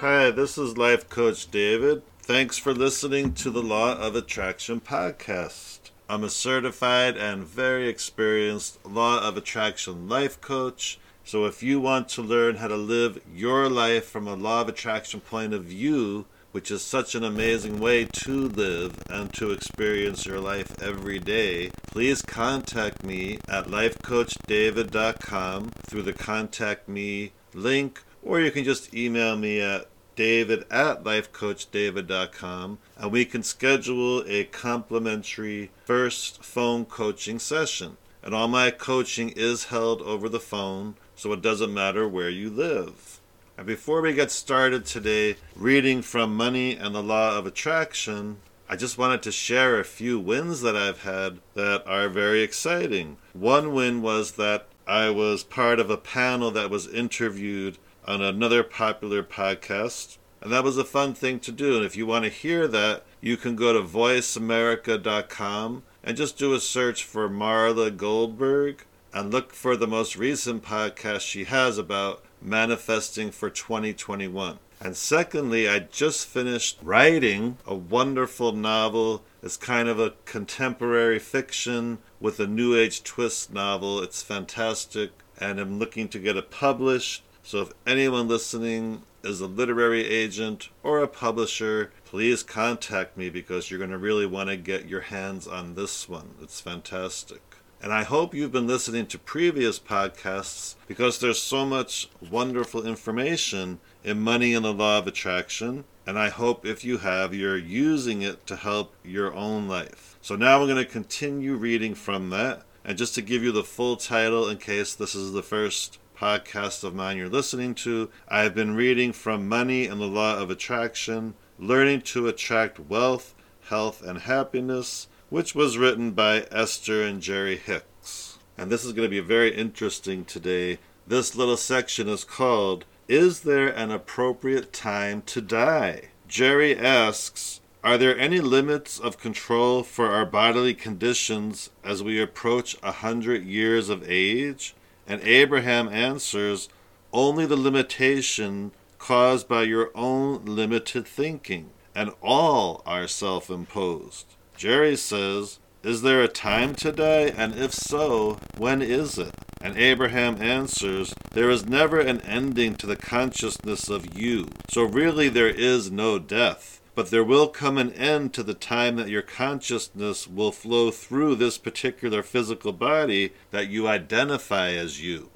Hi, this is Life Coach David. Thanks for listening to the Law of Attraction podcast. I'm a certified and very experienced Law of Attraction life coach. So if you want to learn how to live your life from a Law of Attraction point of view, which is such an amazing way to live and to experience your life every day, please contact me at lifecoachdavid.com through the contact me link or you can just email me at david at lifecoachdavid.com and we can schedule a complimentary first phone coaching session. And all my coaching is held over the phone, so it doesn't matter where you live. And before we get started today, reading from Money and the Law of Attraction, I just wanted to share a few wins that I've had that are very exciting. One win was that I was part of a panel that was interviewed on another popular podcast. And that was a fun thing to do. And if you want to hear that, you can go to voiceamerica.com and just do a search for Marla Goldberg and look for the most recent podcast she has about manifesting for 2021. And secondly, I just finished writing a wonderful novel. It's kind of a contemporary fiction with a new age twist novel. It's fantastic, and I'm looking to get it published. So if anyone listening is a literary agent or a publisher, please contact me because you're going to really want to get your hands on this one. It's fantastic. And I hope you've been listening to previous podcasts because there's so much wonderful information in Money and the Law of Attraction. And I hope if you have, you're using it to help your own life. So now I'm going to continue reading from that. And just to give you the full title in case this is the first podcast of mine you're listening to, I've been reading from Money and the Law of Attraction, Learning to Attract Wealth, Health, and Happiness, which was written by Esther and Jerry Hicks. And this is going to be very interesting today. This little section is called Is There an Appropriate Time to Die? Jerry asks, are there any limits of control for our bodily conditions as we approach a hundred years of age? And Abraham answers, Only the limitation caused by your own limited thinking, and all are self imposed. Jerry says, Is there a time to? And if so, when is it? And Abraham answers, There is never an ending to the consciousness of you, so really there is no death. But there will come an end to the time that your consciousness will flow through this particular physical body that you identify as you.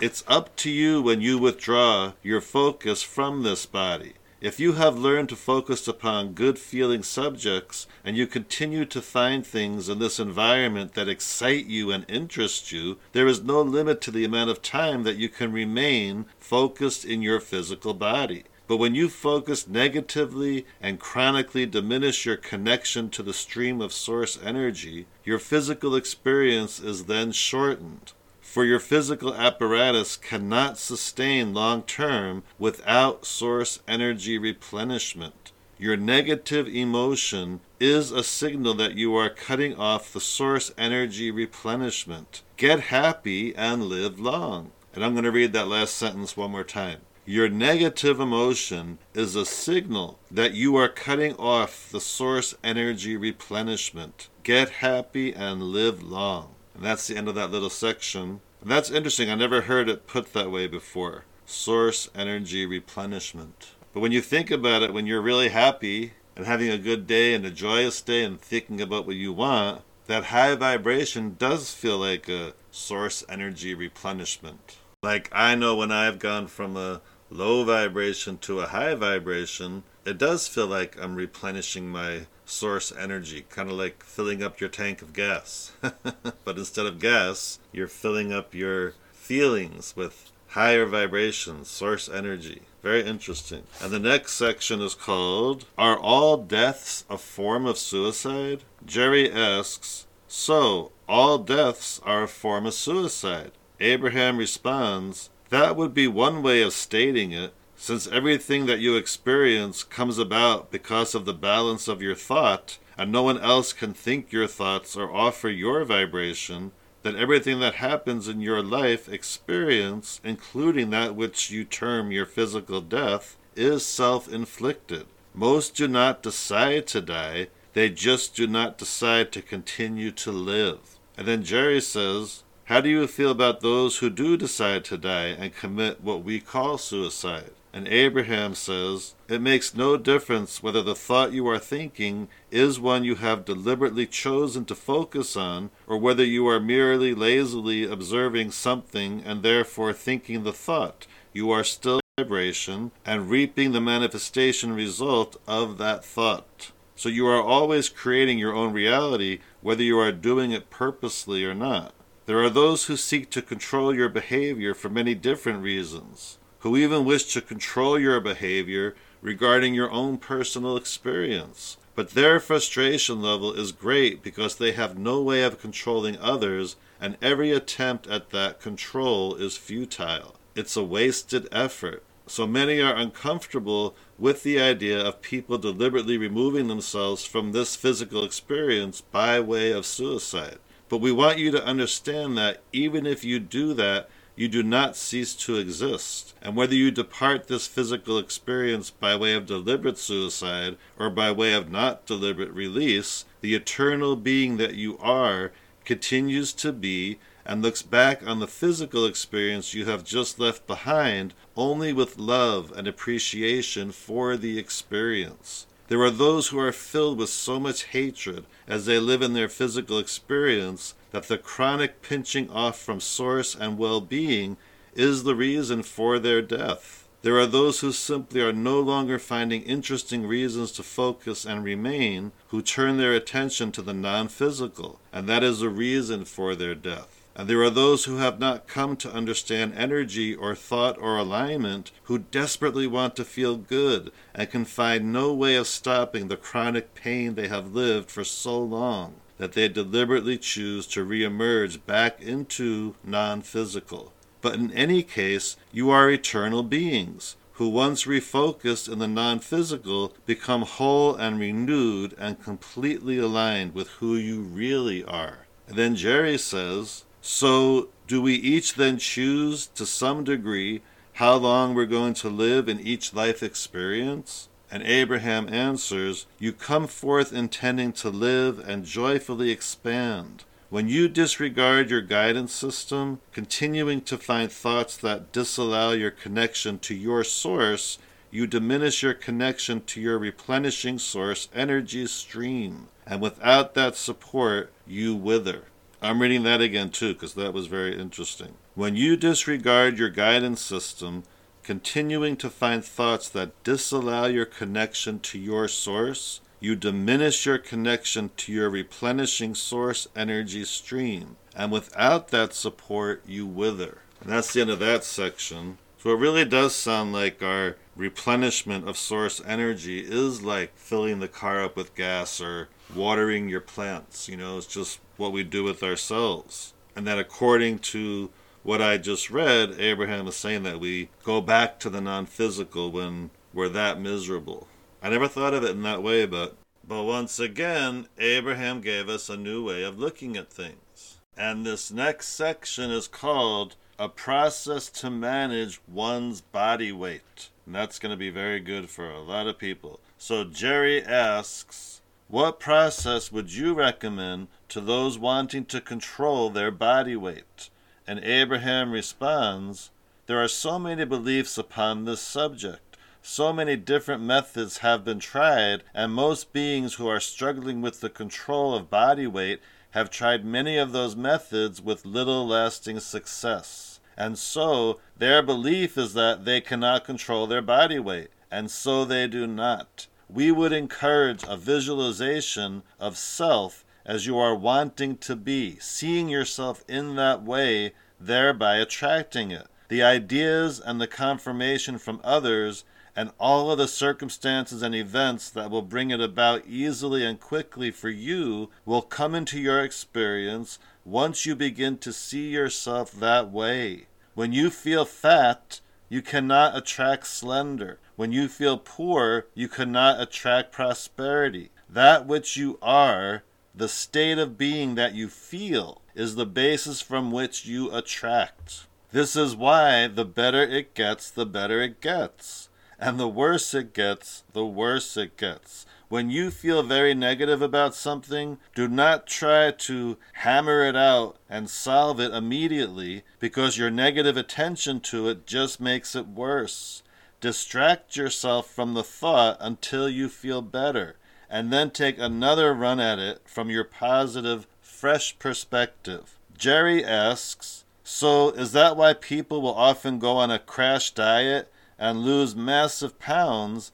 It's up to you when you withdraw your focus from this body. If you have learned to focus upon good feeling subjects and you continue to find things in this environment that excite you and interest you, there is no limit to the amount of time that you can remain focused in your physical body. But when you focus negatively and chronically diminish your connection to the stream of source energy, your physical experience is then shortened. For your physical apparatus cannot sustain long term without source energy replenishment. Your negative emotion is a signal that you are cutting off the source energy replenishment. Get happy and live long. And I'm going to read that last sentence one more time. Your negative emotion is a signal that you are cutting off the source energy replenishment. Get happy and live long. And that's the end of that little section. And that's interesting. I never heard it put that way before. Source energy replenishment. But when you think about it, when you're really happy and having a good day and a joyous day and thinking about what you want, that high vibration does feel like a source energy replenishment. Like I know when I've gone from a low vibration to a high vibration, it does feel like I'm replenishing my source energy, kind of like filling up your tank of gas. but instead of gas, you're filling up your feelings with higher vibrations, source energy. Very interesting. And the next section is called Are All Deaths a Form of Suicide? Jerry asks, So, all deaths are a form of suicide? Abraham responds, that would be one way of stating it, since everything that you experience comes about because of the balance of your thought, and no one else can think your thoughts or offer your vibration, then everything that happens in your life experience, including that which you term your physical death, is self inflicted. Most do not decide to die, they just do not decide to continue to live. And then Jerry says, How do you feel about those who do decide to die and commit what we call suicide? And Abraham says, It makes no difference whether the thought you are thinking is one you have deliberately chosen to focus on, or whether you are merely lazily observing something and therefore thinking the thought. You are still vibration and reaping the manifestation result of that thought. So you are always creating your own reality, whether you are doing it purposely or not. There are those who seek to control your behavior for many different reasons, who even wish to control your behavior regarding your own personal experience. But their frustration level is great because they have no way of controlling others, and every attempt at that control is futile. It's a wasted effort. So many are uncomfortable with the idea of people deliberately removing themselves from this physical experience by way of suicide. But we want you to understand that even if you do that, you do not cease to exist. And whether you depart this physical experience by way of deliberate suicide or by way of not deliberate release, the eternal being that you are continues to be and looks back on the physical experience you have just left behind only with love and appreciation for the experience. There are those who are filled with so much hatred as they live in their physical experience that the chronic pinching off from source and well being is the reason for their death. There are those who simply are no longer finding interesting reasons to focus and remain, who turn their attention to the non physical, and that is the reason for their death. And there are those who have not come to understand energy or thought or alignment who desperately want to feel good and can find no way of stopping the chronic pain they have lived for so long that they deliberately choose to reemerge back into non physical. But in any case, you are eternal beings who, once refocused in the non physical, become whole and renewed and completely aligned with who you really are. And then Jerry says, so, do we each then choose to some degree how long we're going to live in each life experience? And Abraham answers, You come forth intending to live and joyfully expand. When you disregard your guidance system, continuing to find thoughts that disallow your connection to your source, you diminish your connection to your replenishing source energy stream. And without that support, you wither. I'm reading that again too because that was very interesting. When you disregard your guidance system, continuing to find thoughts that disallow your connection to your source, you diminish your connection to your replenishing source energy stream. And without that support, you wither. And that's the end of that section. So it really does sound like our replenishment of source energy is like filling the car up with gas or watering your plants. You know, it's just what we do with ourselves. And that according to what I just read, Abraham is saying that we go back to the non physical when we're that miserable. I never thought of it in that way, but but once again, Abraham gave us a new way of looking at things. And this next section is called A Process to Manage One's Body Weight. And that's going to be very good for a lot of people. So Jerry asks, what process would you recommend to those wanting to control their body weight? And Abraham responds, There are so many beliefs upon this subject. So many different methods have been tried, and most beings who are struggling with the control of body weight have tried many of those methods with little lasting success. And so, their belief is that they cannot control their body weight, and so they do not we would encourage a visualization of self as you are wanting to be, seeing yourself in that way, thereby attracting it. The ideas and the confirmation from others and all of the circumstances and events that will bring it about easily and quickly for you will come into your experience once you begin to see yourself that way. When you feel fat, you cannot attract slender. When you feel poor, you cannot attract prosperity. That which you are, the state of being that you feel, is the basis from which you attract. This is why the better it gets, the better it gets. And the worse it gets, the worse it gets. When you feel very negative about something, do not try to hammer it out and solve it immediately because your negative attention to it just makes it worse. Distract yourself from the thought until you feel better, and then take another run at it from your positive, fresh perspective. Jerry asks So, is that why people will often go on a crash diet and lose massive pounds,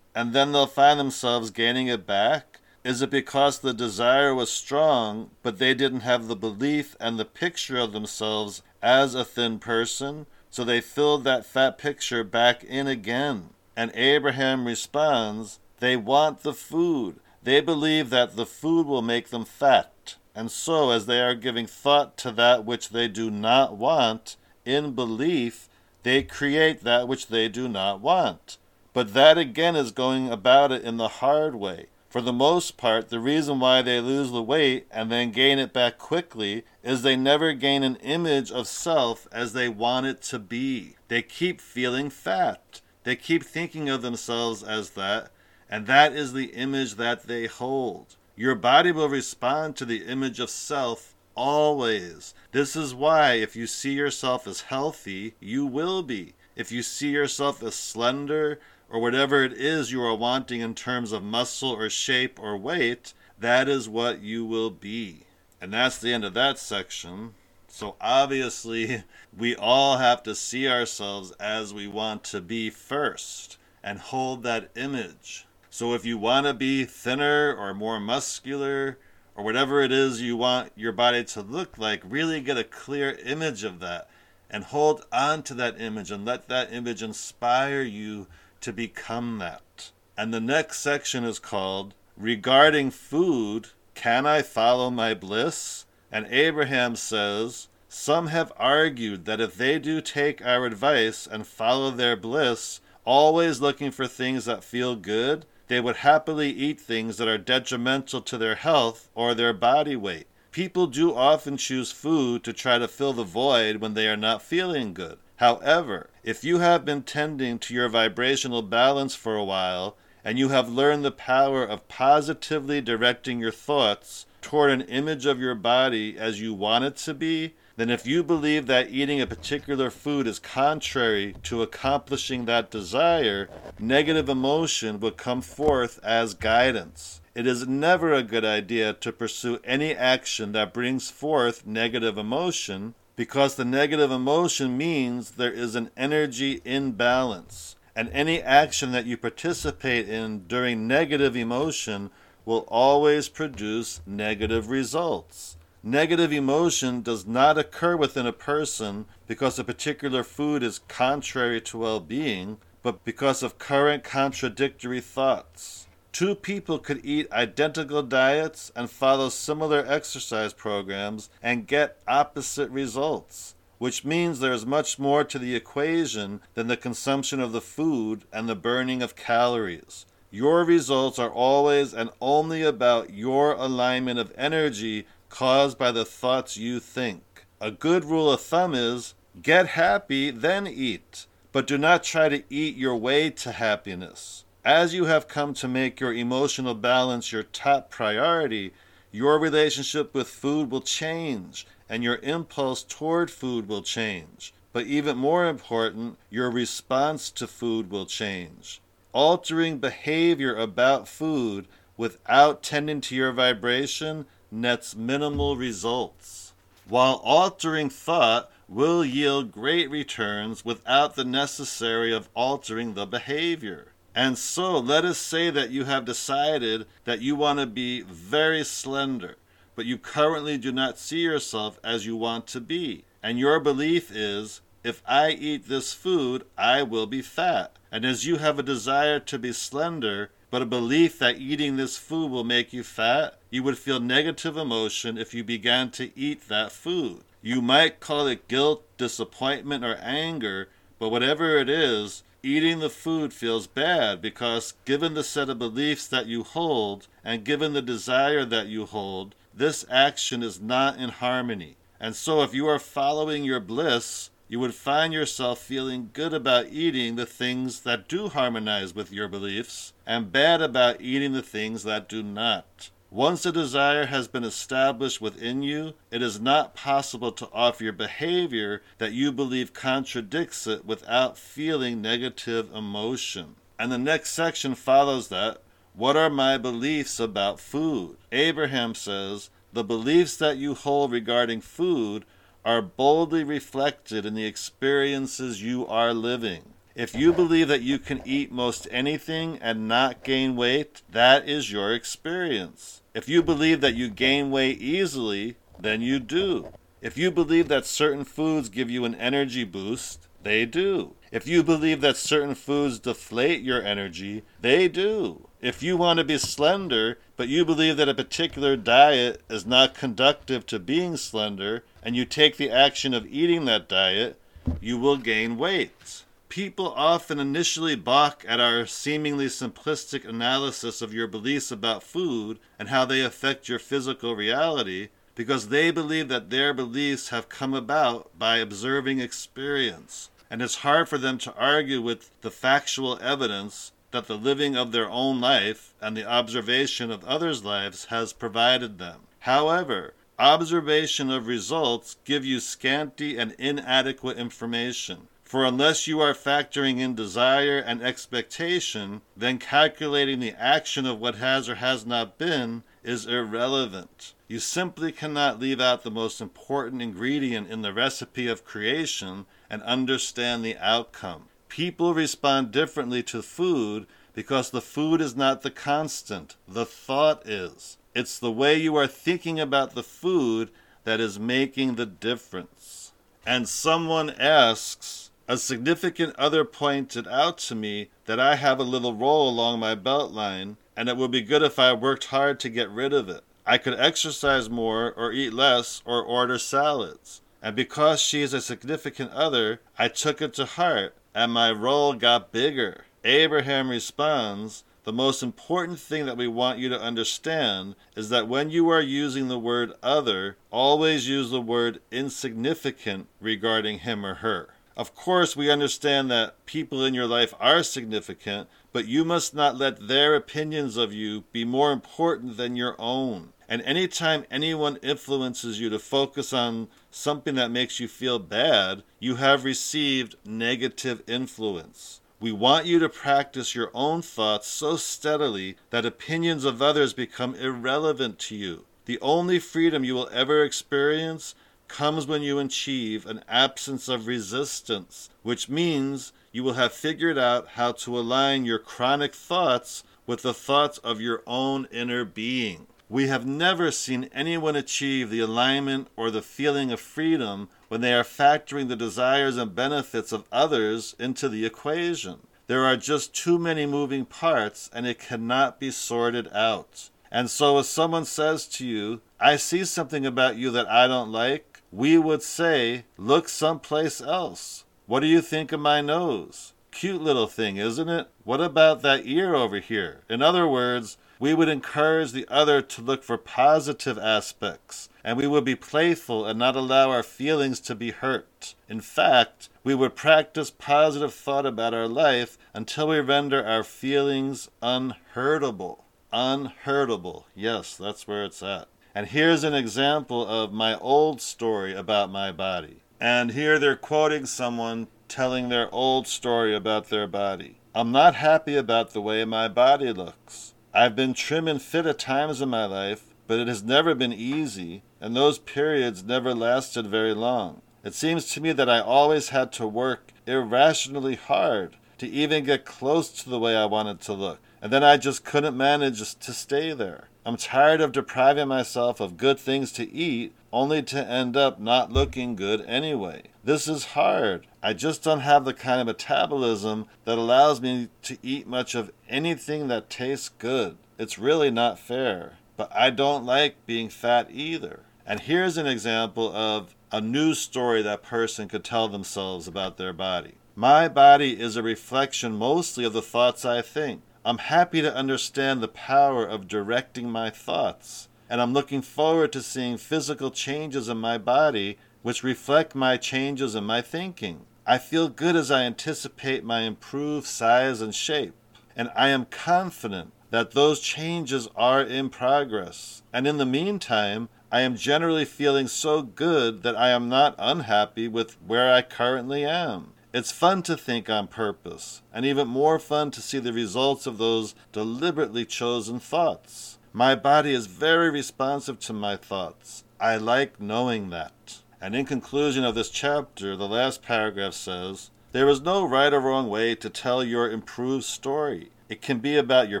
and then they'll find themselves gaining it back? Is it because the desire was strong, but they didn't have the belief and the picture of themselves as a thin person? So they filled that fat picture back in again. And Abraham responds, They want the food. They believe that the food will make them fat. And so, as they are giving thought to that which they do not want, in belief, they create that which they do not want. But that again is going about it in the hard way. For the most part, the reason why they lose the weight and then gain it back quickly is they never gain an image of self as they want it to be. They keep feeling fat. They keep thinking of themselves as that, and that is the image that they hold. Your body will respond to the image of self always. This is why, if you see yourself as healthy, you will be. If you see yourself as slender, or whatever it is you are wanting in terms of muscle or shape or weight, that is what you will be. And that's the end of that section. So obviously, we all have to see ourselves as we want to be first and hold that image. So if you want to be thinner or more muscular or whatever it is you want your body to look like, really get a clear image of that and hold on to that image and let that image inspire you to become that. And the next section is called Regarding Food, Can I Follow My Bliss? And Abraham says, Some have argued that if they do take our advice and follow their bliss, always looking for things that feel good, they would happily eat things that are detrimental to their health or their body weight. People do often choose food to try to fill the void when they are not feeling good. However, if you have been tending to your vibrational balance for a while, and you have learned the power of positively directing your thoughts toward an image of your body as you want it to be, then if you believe that eating a particular food is contrary to accomplishing that desire, negative emotion would come forth as guidance. It is never a good idea to pursue any action that brings forth negative emotion because the negative emotion means there is an energy imbalance. And any action that you participate in during negative emotion will always produce negative results. Negative emotion does not occur within a person because a particular food is contrary to well being, but because of current contradictory thoughts. Two people could eat identical diets and follow similar exercise programs and get opposite results, which means there is much more to the equation than the consumption of the food and the burning of calories. Your results are always and only about your alignment of energy caused by the thoughts you think. A good rule of thumb is get happy, then eat, but do not try to eat your way to happiness. As you have come to make your emotional balance your top priority, your relationship with food will change and your impulse toward food will change. But even more important, your response to food will change. Altering behavior about food without tending to your vibration nets minimal results, while altering thought will yield great returns without the necessary of altering the behavior. And so let us say that you have decided that you want to be very slender, but you currently do not see yourself as you want to be. And your belief is, if I eat this food, I will be fat. And as you have a desire to be slender, but a belief that eating this food will make you fat, you would feel negative emotion if you began to eat that food. You might call it guilt, disappointment, or anger, but whatever it is, eating the food feels bad because, given the set of beliefs that you hold and given the desire that you hold, this action is not in harmony. And so, if you are following your bliss, you would find yourself feeling good about eating the things that do harmonize with your beliefs and bad about eating the things that do not. Once a desire has been established within you, it is not possible to offer your behavior that you believe contradicts it without feeling negative emotion. And the next section follows that. What are my beliefs about food? Abraham says, The beliefs that you hold regarding food are boldly reflected in the experiences you are living. If you believe that you can eat most anything and not gain weight, that is your experience. If you believe that you gain weight easily, then you do. If you believe that certain foods give you an energy boost, they do. If you believe that certain foods deflate your energy, they do. If you want to be slender, but you believe that a particular diet is not conductive to being slender, and you take the action of eating that diet, you will gain weight. People often initially balk at our seemingly simplistic analysis of your beliefs about food and how they affect your physical reality because they believe that their beliefs have come about by observing experience. And it's hard for them to argue with the factual evidence that the living of their own life and the observation of others' lives has provided them. However, observation of results give you scanty and inadequate information. For unless you are factoring in desire and expectation, then calculating the action of what has or has not been is irrelevant. You simply cannot leave out the most important ingredient in the recipe of creation and understand the outcome. People respond differently to food because the food is not the constant, the thought is. It's the way you are thinking about the food that is making the difference. And someone asks, a significant other pointed out to me that I have a little roll along my belt line, and it would be good if I worked hard to get rid of it. I could exercise more, or eat less, or order salads. And because she is a significant other, I took it to heart, and my roll got bigger. Abraham responds, the most important thing that we want you to understand is that when you are using the word other, always use the word insignificant regarding him or her. Of course, we understand that people in your life are significant, but you must not let their opinions of you be more important than your own. And anytime anyone influences you to focus on something that makes you feel bad, you have received negative influence. We want you to practice your own thoughts so steadily that opinions of others become irrelevant to you. The only freedom you will ever experience comes when you achieve an absence of resistance, which means you will have figured out how to align your chronic thoughts with the thoughts of your own inner being. We have never seen anyone achieve the alignment or the feeling of freedom when they are factoring the desires and benefits of others into the equation. There are just too many moving parts and it cannot be sorted out. And so, if someone says to you, I see something about you that I don't like, we would say, Look someplace else. What do you think of my nose? Cute little thing, isn't it? What about that ear over here? In other words, we would encourage the other to look for positive aspects, and we would be playful and not allow our feelings to be hurt. In fact, we would practice positive thought about our life until we render our feelings unhurtable. Unhurtable. Yes, that's where it's at. And here's an example of my old story about my body. And here they're quoting someone telling their old story about their body. I'm not happy about the way my body looks. I've been trim and fit at times in my life, but it has never been easy, and those periods never lasted very long. It seems to me that I always had to work irrationally hard to even get close to the way I wanted to look, and then I just couldn't manage to stay there. I'm tired of depriving myself of good things to eat only to end up not looking good anyway. This is hard. I just don't have the kind of metabolism that allows me to eat much of anything that tastes good. It's really not fair. But I don't like being fat either. And here's an example of a news story that person could tell themselves about their body. My body is a reflection mostly of the thoughts I think. I'm happy to understand the power of directing my thoughts, and I'm looking forward to seeing physical changes in my body which reflect my changes in my thinking. I feel good as I anticipate my improved size and shape, and I am confident that those changes are in progress. And in the meantime, I am generally feeling so good that I am not unhappy with where I currently am. It's fun to think on purpose, and even more fun to see the results of those deliberately chosen thoughts. My body is very responsive to my thoughts. I like knowing that. And in conclusion of this chapter, the last paragraph says, There is no right or wrong way to tell your improved story. It can be about your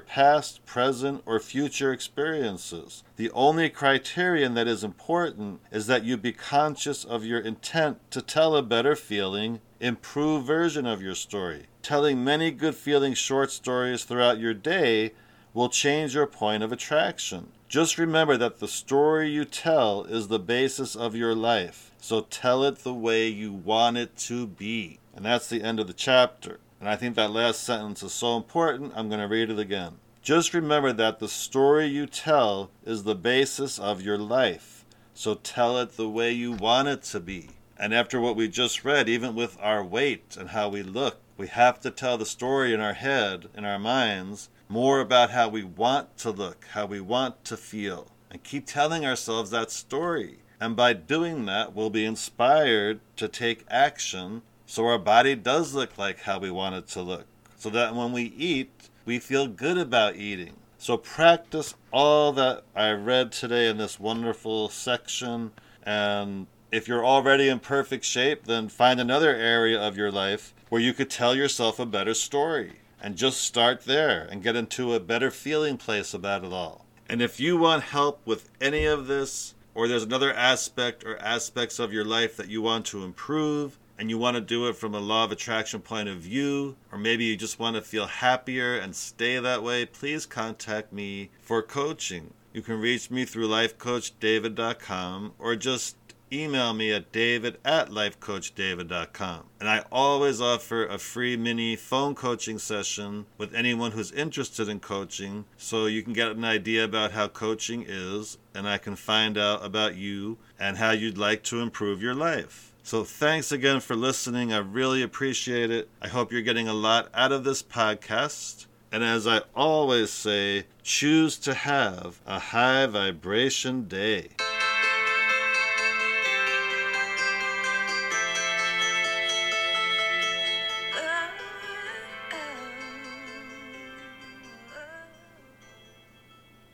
past, present, or future experiences. The only criterion that is important is that you be conscious of your intent to tell a better feeling, improved version of your story. Telling many good feeling short stories throughout your day will change your point of attraction. Just remember that the story you tell is the basis of your life. So tell it the way you want it to be. And that's the end of the chapter. And I think that last sentence is so important, I'm going to read it again. Just remember that the story you tell is the basis of your life. So tell it the way you want it to be. And after what we just read, even with our weight and how we look, we have to tell the story in our head, in our minds, more about how we want to look, how we want to feel, and keep telling ourselves that story. And by doing that, we'll be inspired to take action so our body does look like how we want it to look. So that when we eat, we feel good about eating. So practice all that I read today in this wonderful section. And if you're already in perfect shape, then find another area of your life where you could tell yourself a better story. And just start there and get into a better feeling place about it all. And if you want help with any of this, or there's another aspect or aspects of your life that you want to improve, and you want to do it from a law of attraction point of view, or maybe you just want to feel happier and stay that way, please contact me for coaching. You can reach me through lifecoachdavid.com or just email me at david at lifecoachdavid.com. And I always offer a free mini phone coaching session with anyone who's interested in coaching so you can get an idea about how coaching is and I can find out about you and how you'd like to improve your life. So thanks again for listening. I really appreciate it. I hope you're getting a lot out of this podcast. And as I always say, choose to have a high vibration day.